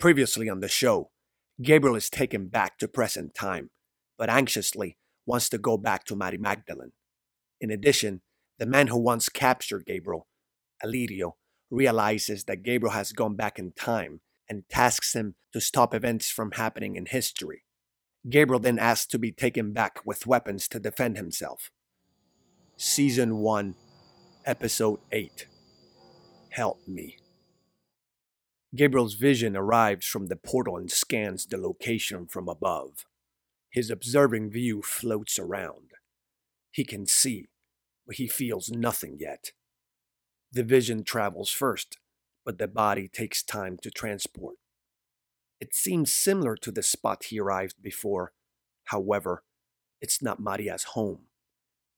Previously on the show, Gabriel is taken back to present time, but anxiously wants to go back to Mary Magdalene. In addition, the man who once captured Gabriel, Alirio, realizes that Gabriel has gone back in time and tasks him to stop events from happening in history. Gabriel then asks to be taken back with weapons to defend himself. Season 1, Episode 8 Help Me. Gabriel's vision arrives from the portal and scans the location from above. His observing view floats around. He can see, but he feels nothing yet. The vision travels first, but the body takes time to transport. It seems similar to the spot he arrived before. However, it's not Maria's home.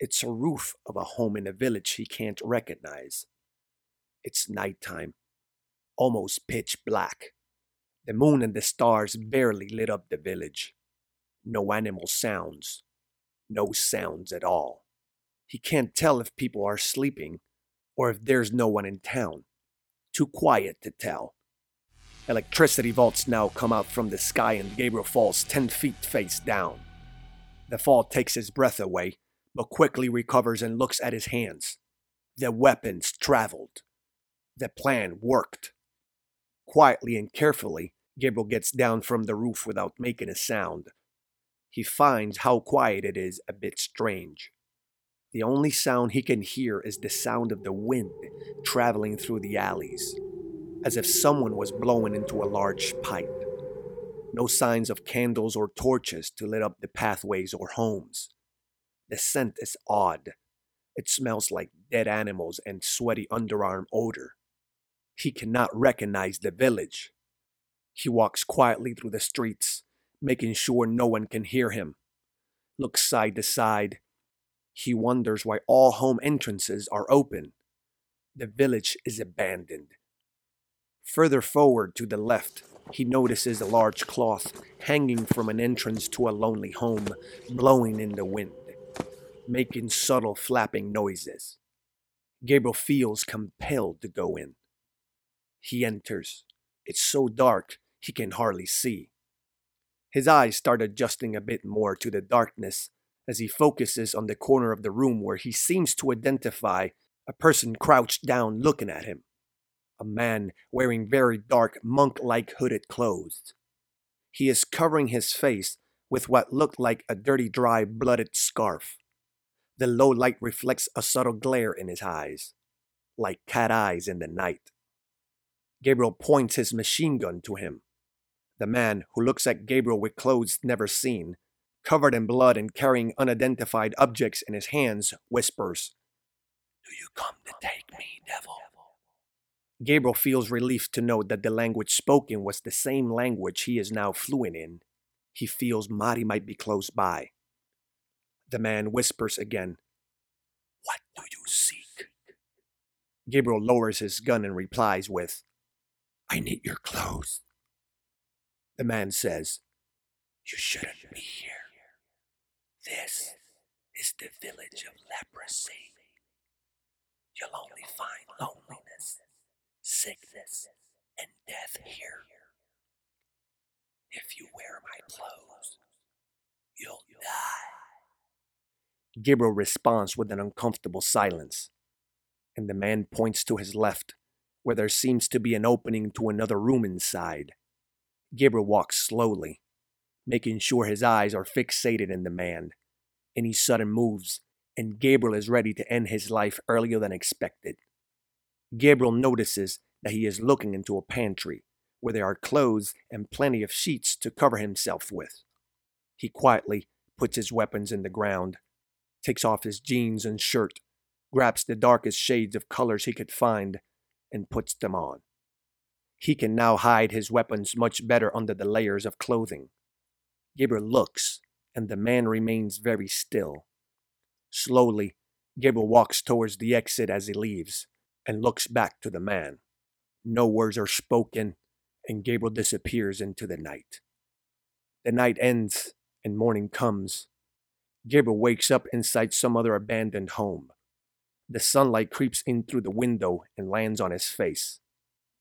It's a roof of a home in a village he can't recognize. It's nighttime, almost pitch black. The moon and the stars barely lit up the village. No animal sounds, no sounds at all. He can't tell if people are sleeping or if there's no one in town. Too quiet to tell. Electricity vaults now come out from the sky and Gabriel falls 10 feet face down. The fall takes his breath away, but quickly recovers and looks at his hands. The weapons traveled. The plan worked. Quietly and carefully, Gabriel gets down from the roof without making a sound. He finds how quiet it is a bit strange. The only sound he can hear is the sound of the wind traveling through the alleys as if someone was blowing into a large pipe. No signs of candles or torches to lit up the pathways or homes. The scent is odd. It smells like dead animals and sweaty underarm odor. He cannot recognize the village. He walks quietly through the streets, making sure no one can hear him. Looks side to side. He wonders why all home entrances are open. The village is abandoned. Further forward to the left, he notices a large cloth hanging from an entrance to a lonely home, blowing in the wind, making subtle flapping noises. Gabriel feels compelled to go in. He enters. It's so dark he can hardly see. His eyes start adjusting a bit more to the darkness as he focuses on the corner of the room where he seems to identify a person crouched down looking at him a man wearing very dark monk like hooded clothes. He is covering his face with what looked like a dirty, dry, blooded scarf. The low light reflects a subtle glare in his eyes, like cat eyes in the night. Gabriel points his machine gun to him. The man, who looks at Gabriel with clothes never seen, covered in blood and carrying unidentified objects in his hands, whispers, Do you come to take me, devil? Gabriel feels relief to note that the language spoken was the same language he is now fluent in. He feels Mari might be close by. The man whispers again, What do you seek? Gabriel lowers his gun and replies with, I need your clothes. The man says, You shouldn't be here. This is the village of leprosy. You'll only find loneliness sickness, and death here. If you wear my clothes, you'll die. Gabriel responds with an uncomfortable silence, and the man points to his left, where there seems to be an opening to another room inside. Gabriel walks slowly, making sure his eyes are fixated in the man. Any sudden moves, and Gabriel is ready to end his life earlier than expected. Gabriel notices that he is looking into a pantry where there are clothes and plenty of sheets to cover himself with. He quietly puts his weapons in the ground, takes off his jeans and shirt, grabs the darkest shades of colors he could find, and puts them on. He can now hide his weapons much better under the layers of clothing. Gabriel looks, and the man remains very still. Slowly, Gabriel walks towards the exit as he leaves and looks back to the man. No words are spoken, and Gabriel disappears into the night. The night ends and morning comes. Gabriel wakes up inside some other abandoned home. The sunlight creeps in through the window and lands on his face.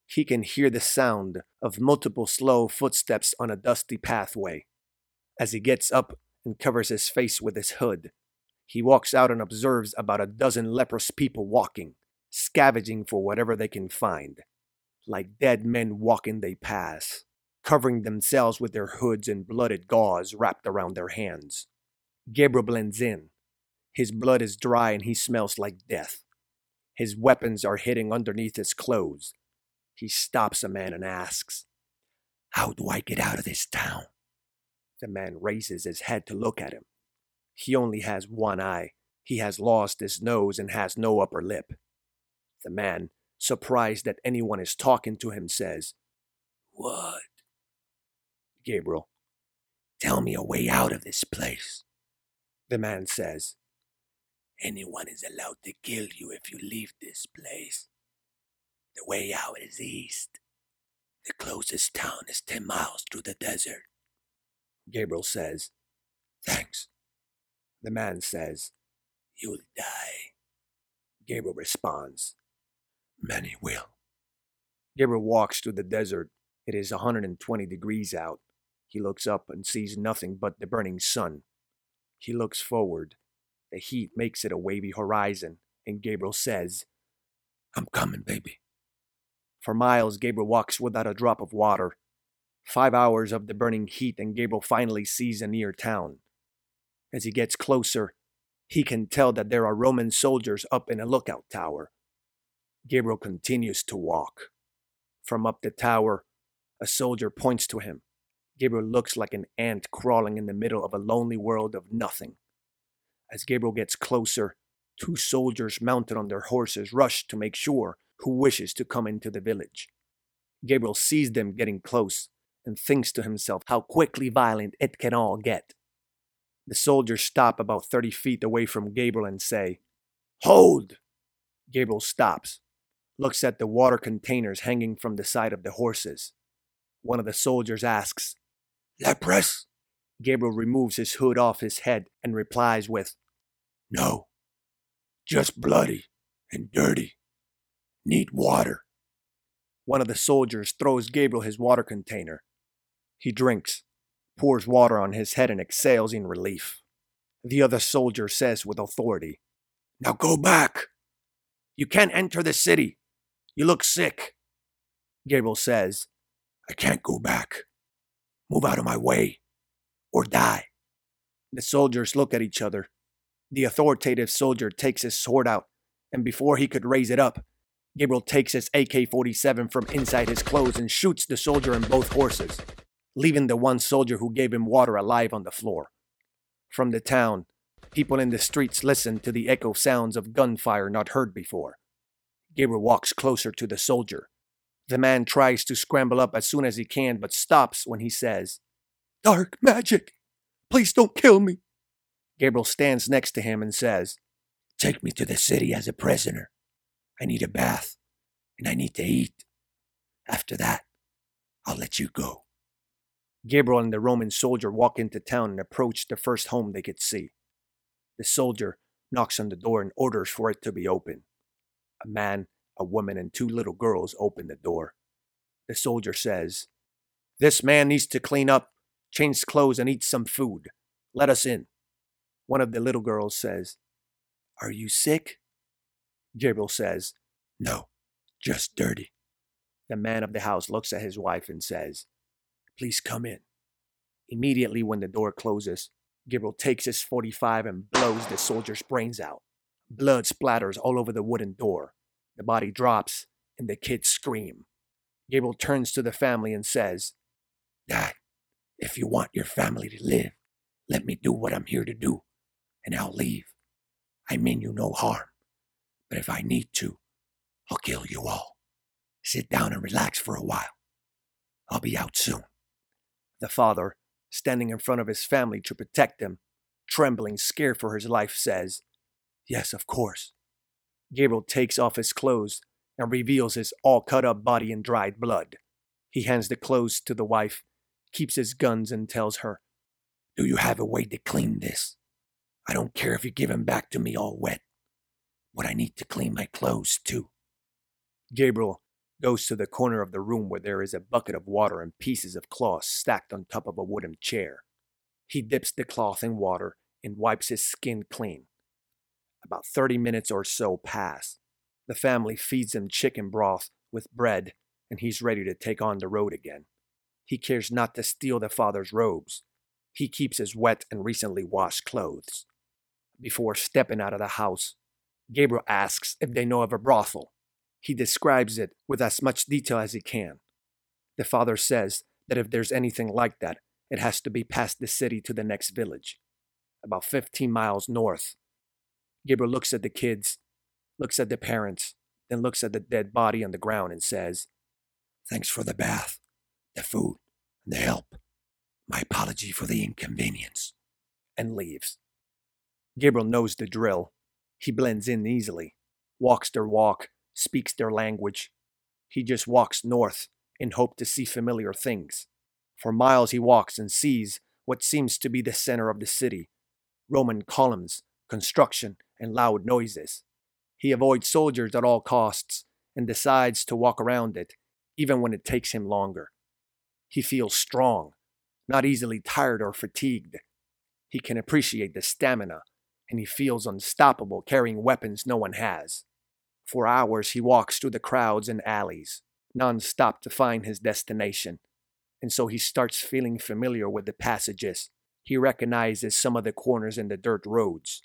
he can hear the sound of multiple slow footsteps on a dusty pathway. As he gets up and covers his face with his hood, he walks out and observes about a dozen leprous people walking, scavenging for whatever they can find. Like dead men walking, they pass, covering themselves with their hoods and blooded gauze wrapped around their hands. Gabriel blends in. His blood is dry and he smells like death. His weapons are hidden underneath his clothes. He stops a man and asks, How do I get out of this town? The man raises his head to look at him. He only has one eye. He has lost his nose and has no upper lip. The man, surprised that anyone is talking to him, says, What? Gabriel, tell me a way out of this place. The man says, Anyone is allowed to kill you if you leave this place. The way out is east. The closest town is 10 miles through the desert. Gabriel says, Thanks. The man says, You'll die. Gabriel responds, Many will. Gabriel walks through the desert. It is 120 degrees out. He looks up and sees nothing but the burning sun. He looks forward. The heat makes it a wavy horizon, and Gabriel says, I'm coming, baby. For miles, Gabriel walks without a drop of water. Five hours of the burning heat, and Gabriel finally sees a near town. As he gets closer, he can tell that there are Roman soldiers up in a lookout tower. Gabriel continues to walk. From up the tower, a soldier points to him. Gabriel looks like an ant crawling in the middle of a lonely world of nothing. As Gabriel gets closer, two soldiers mounted on their horses rush to make sure who wishes to come into the village. Gabriel sees them getting close and thinks to himself how quickly violent it can all get. The soldiers stop about 30 feet away from Gabriel and say, Hold! Gabriel stops, looks at the water containers hanging from the side of the horses. One of the soldiers asks, Leprous? Gabriel removes his hood off his head and replies with, No, just bloody and dirty. Need water. One of the soldiers throws Gabriel his water container. He drinks, pours water on his head, and exhales in relief. The other soldier says with authority, Now go back. You can't enter the city. You look sick. Gabriel says, I can't go back. Move out of my way or die. The soldiers look at each other. The authoritative soldier takes his sword out, and before he could raise it up, Gabriel takes his AK 47 from inside his clothes and shoots the soldier and both horses, leaving the one soldier who gave him water alive on the floor. From the town, people in the streets listen to the echo sounds of gunfire not heard before. Gabriel walks closer to the soldier. The man tries to scramble up as soon as he can, but stops when he says, Dark magic! Please don't kill me! Gabriel stands next to him and says, Take me to the city as a prisoner. I need a bath, and I need to eat. After that, I'll let you go. Gabriel and the Roman soldier walk into town and approach the first home they could see. The soldier knocks on the door and orders for it to be opened. A man, a woman, and two little girls open the door. The soldier says, This man needs to clean up, change clothes, and eat some food. Let us in. One of the little girls says, Are you sick? Gabriel says, No, just dirty. The man of the house looks at his wife and says, Please come in. Immediately, when the door closes, Gabriel takes his 45 and blows the soldier's brains out. Blood splatters all over the wooden door. The body drops, and the kids scream. Gabriel turns to the family and says, Dad, if you want your family to live, let me do what I'm here to do, and I'll leave. I mean you no harm. But if I need to, I'll kill you all. Sit down and relax for a while. I'll be out soon. The father, standing in front of his family to protect them, trembling, scared for his life, says, Yes, of course. Gabriel takes off his clothes and reveals his all cut up body in dried blood. He hands the clothes to the wife, keeps his guns, and tells her, Do you have a way to clean this? I don't care if you give him back to me all wet but I need to clean my clothes too. Gabriel goes to the corner of the room where there is a bucket of water and pieces of cloth stacked on top of a wooden chair. He dips the cloth in water and wipes his skin clean. About 30 minutes or so pass. The family feeds him chicken broth with bread, and he's ready to take on the road again. He cares not to steal the father's robes. He keeps his wet and recently washed clothes. Before stepping out of the house, Gabriel asks if they know of a brothel. He describes it with as much detail as he can. The father says that if there's anything like that, it has to be past the city to the next village, about 15 miles north. Gabriel looks at the kids, looks at the parents, then looks at the dead body on the ground and says, Thanks for the bath, the food, and the help. My apology for the inconvenience, and leaves. Gabriel knows the drill. He blends in easily, walks their walk, speaks their language. He just walks north in hope to see familiar things. For miles he walks and sees what seems to be the center of the city Roman columns, construction, and loud noises. He avoids soldiers at all costs and decides to walk around it, even when it takes him longer. He feels strong, not easily tired or fatigued. He can appreciate the stamina, and he feels unstoppable carrying weapons no one has. For hours he walks through the crowds and alleys, non-stop to find his destination, and so he starts feeling familiar with the passages. He recognizes some of the corners in the dirt roads.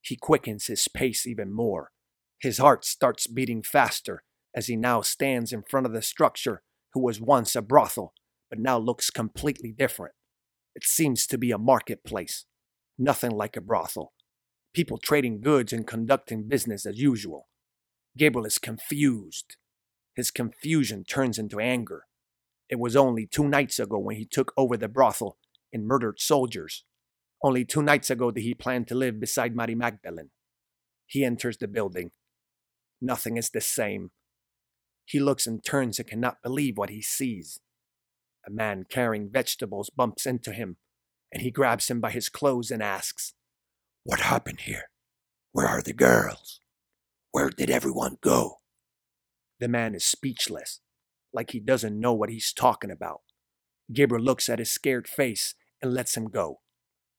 He quickens his pace even more. His heart starts beating faster as he now stands in front of the structure who was once a brothel, but now looks completely different. It seems to be a marketplace, nothing like a brothel. People trading goods and conducting business as usual. Gabriel is confused. His confusion turns into anger. It was only two nights ago when he took over the brothel and murdered soldiers. Only two nights ago did he plan to live beside Mary Magdalene. He enters the building. Nothing is the same. He looks and turns and cannot believe what he sees. A man carrying vegetables bumps into him, and he grabs him by his clothes and asks, What happened here? Where are the girls? Where did everyone go? The man is speechless, like he doesn't know what he's talking about. Gabriel looks at his scared face and lets him go.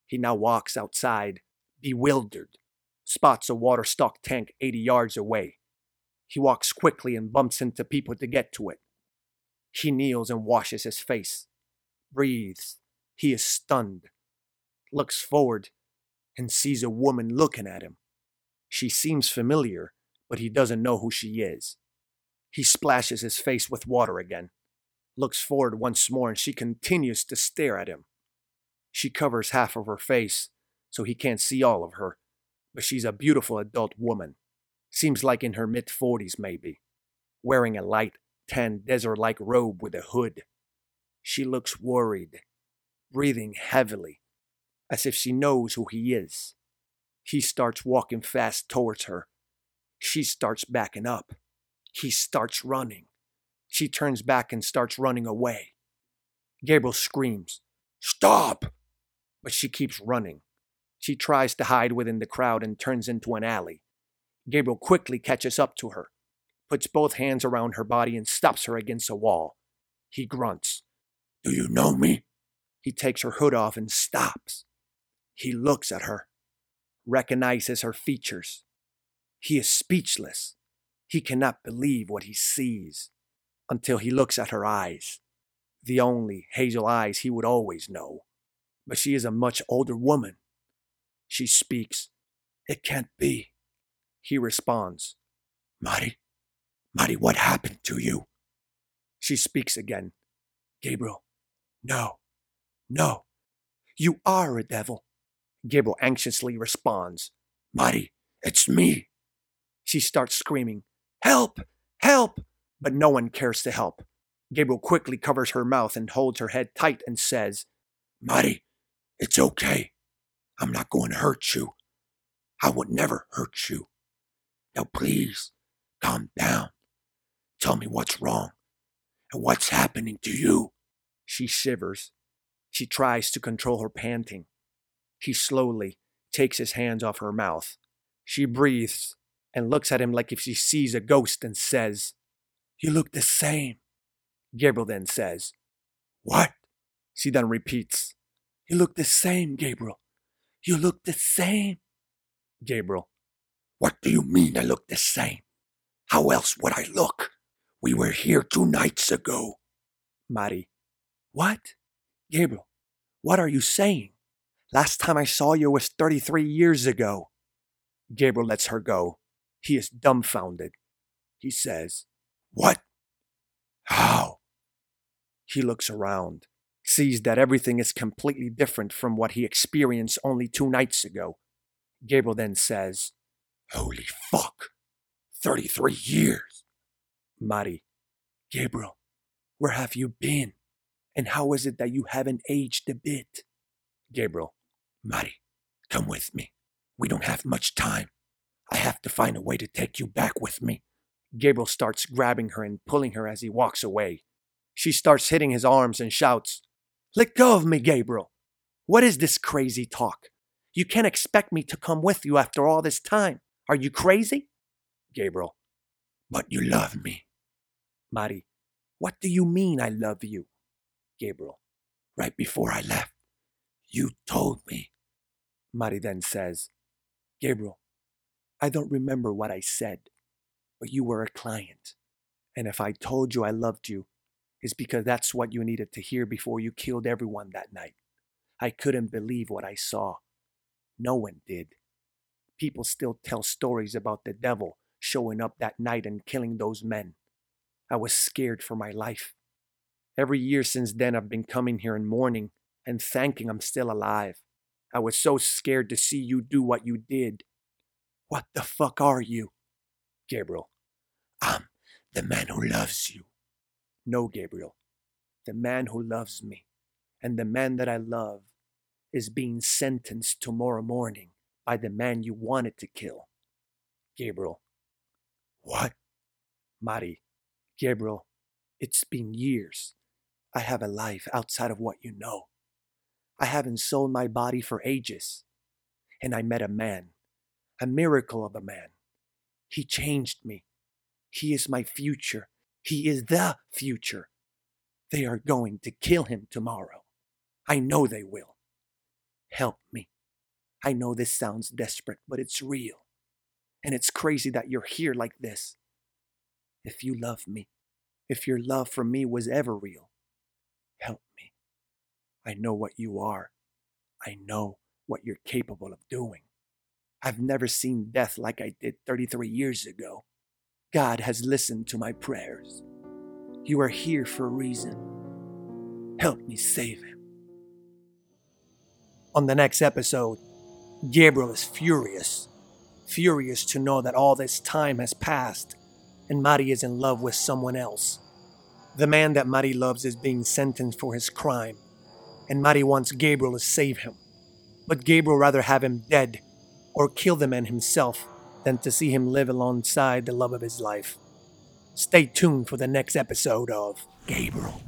He now walks outside, bewildered, spots a water stock tank 80 yards away. He walks quickly and bumps into people to get to it. He kneels and washes his face, breathes. He is stunned, looks forward, and sees a woman looking at him. She seems familiar, but he doesn't know who she is. He splashes his face with water again, looks forward once more, and she continues to stare at him. She covers half of her face, so he can't see all of her, but she's a beautiful adult woman. Seems like in her mid 40s, maybe, wearing a light tan desert like robe with a hood. She looks worried, breathing heavily, as if she knows who he is. He starts walking fast towards her, she starts backing up. He starts running. She turns back and starts running away. Gabriel screams, Stop! But she keeps running. She tries to hide within the crowd and turns into an alley. Gabriel quickly catches up to her, puts both hands around her body, and stops her against a wall. He grunts, Do you know me? He takes her hood off and stops. He looks at her, recognizes her features, he is speechless. He cannot believe what he sees until he looks at her eyes, the only hazel eyes he would always know. But she is a much older woman. She speaks. It can't be. He responds, Mari, Mari, what happened to you? She speaks again. Gabriel, no, no, you are a devil. Gabriel anxiously responds, Mari, it's me. She starts screaming, Help! Help! But no one cares to help. Gabriel quickly covers her mouth and holds her head tight and says, Mari, it's okay. I'm not going to hurt you. I would never hurt you. Now, please, calm down. Tell me what's wrong and what's happening to you. She shivers. She tries to control her panting. He slowly takes his hands off her mouth. She breathes and looks at him like if she sees a ghost and says, You look the same. Gabriel then says, What? She then repeats, You look the same, Gabriel. You look the same. Gabriel, What do you mean I look the same? How else would I look? We were here two nights ago. Mari, What? Gabriel, what are you saying? Last time I saw you was 33 years ago. Gabriel lets her go. He is dumbfounded. He says, What? How? He looks around, sees that everything is completely different from what he experienced only two nights ago. Gabriel then says, Holy fuck! 33 years! Mari, Gabriel, where have you been? And how is it that you haven't aged a bit? Gabriel, Mari, come with me. We don't have much time. I have to find a way to take you back with me. Gabriel starts grabbing her and pulling her as he walks away. She starts hitting his arms and shouts, Let go of me, Gabriel. What is this crazy talk? You can't expect me to come with you after all this time. Are you crazy? Gabriel, but you love me. Mari, what do you mean I love you? Gabriel, right before I left, you told me. Mari then says, Gabriel, I don't remember what I said, but you were a client. And if I told you I loved you, it's because that's what you needed to hear before you killed everyone that night. I couldn't believe what I saw. No one did. People still tell stories about the devil showing up that night and killing those men. I was scared for my life. Every year since then, I've been coming here in mourning and thanking I'm still alive. I was so scared to see you do what you did. What the fuck are you? Gabriel. I'm the man who loves you. No, Gabriel. The man who loves me and the man that I love is being sentenced tomorrow morning by the man you wanted to kill. Gabriel. What? Mari. Gabriel, it's been years. I have a life outside of what you know. I haven't sold my body for ages. And I met a man a miracle of a man. He changed me. He is my future. He is the future. They are going to kill him tomorrow. I know they will. Help me. I know this sounds desperate, but it's real. And it's crazy that you're here like this. If you love me, if your love for me was ever real, help me. I know what you are. I know what you're capable of doing. I've never seen death like I did 33 years ago. God has listened to my prayers. You are here for a reason. Help me save him. On the next episode, Gabriel is furious. Furious to know that all this time has passed and Mari is in love with someone else. The man that Mari loves is being sentenced for his crime, and Mari wants Gabriel to save him. But Gabriel rather have him dead or kill the man himself than to see him live alongside the love of his life. Stay tuned for the next episode of Gabriel.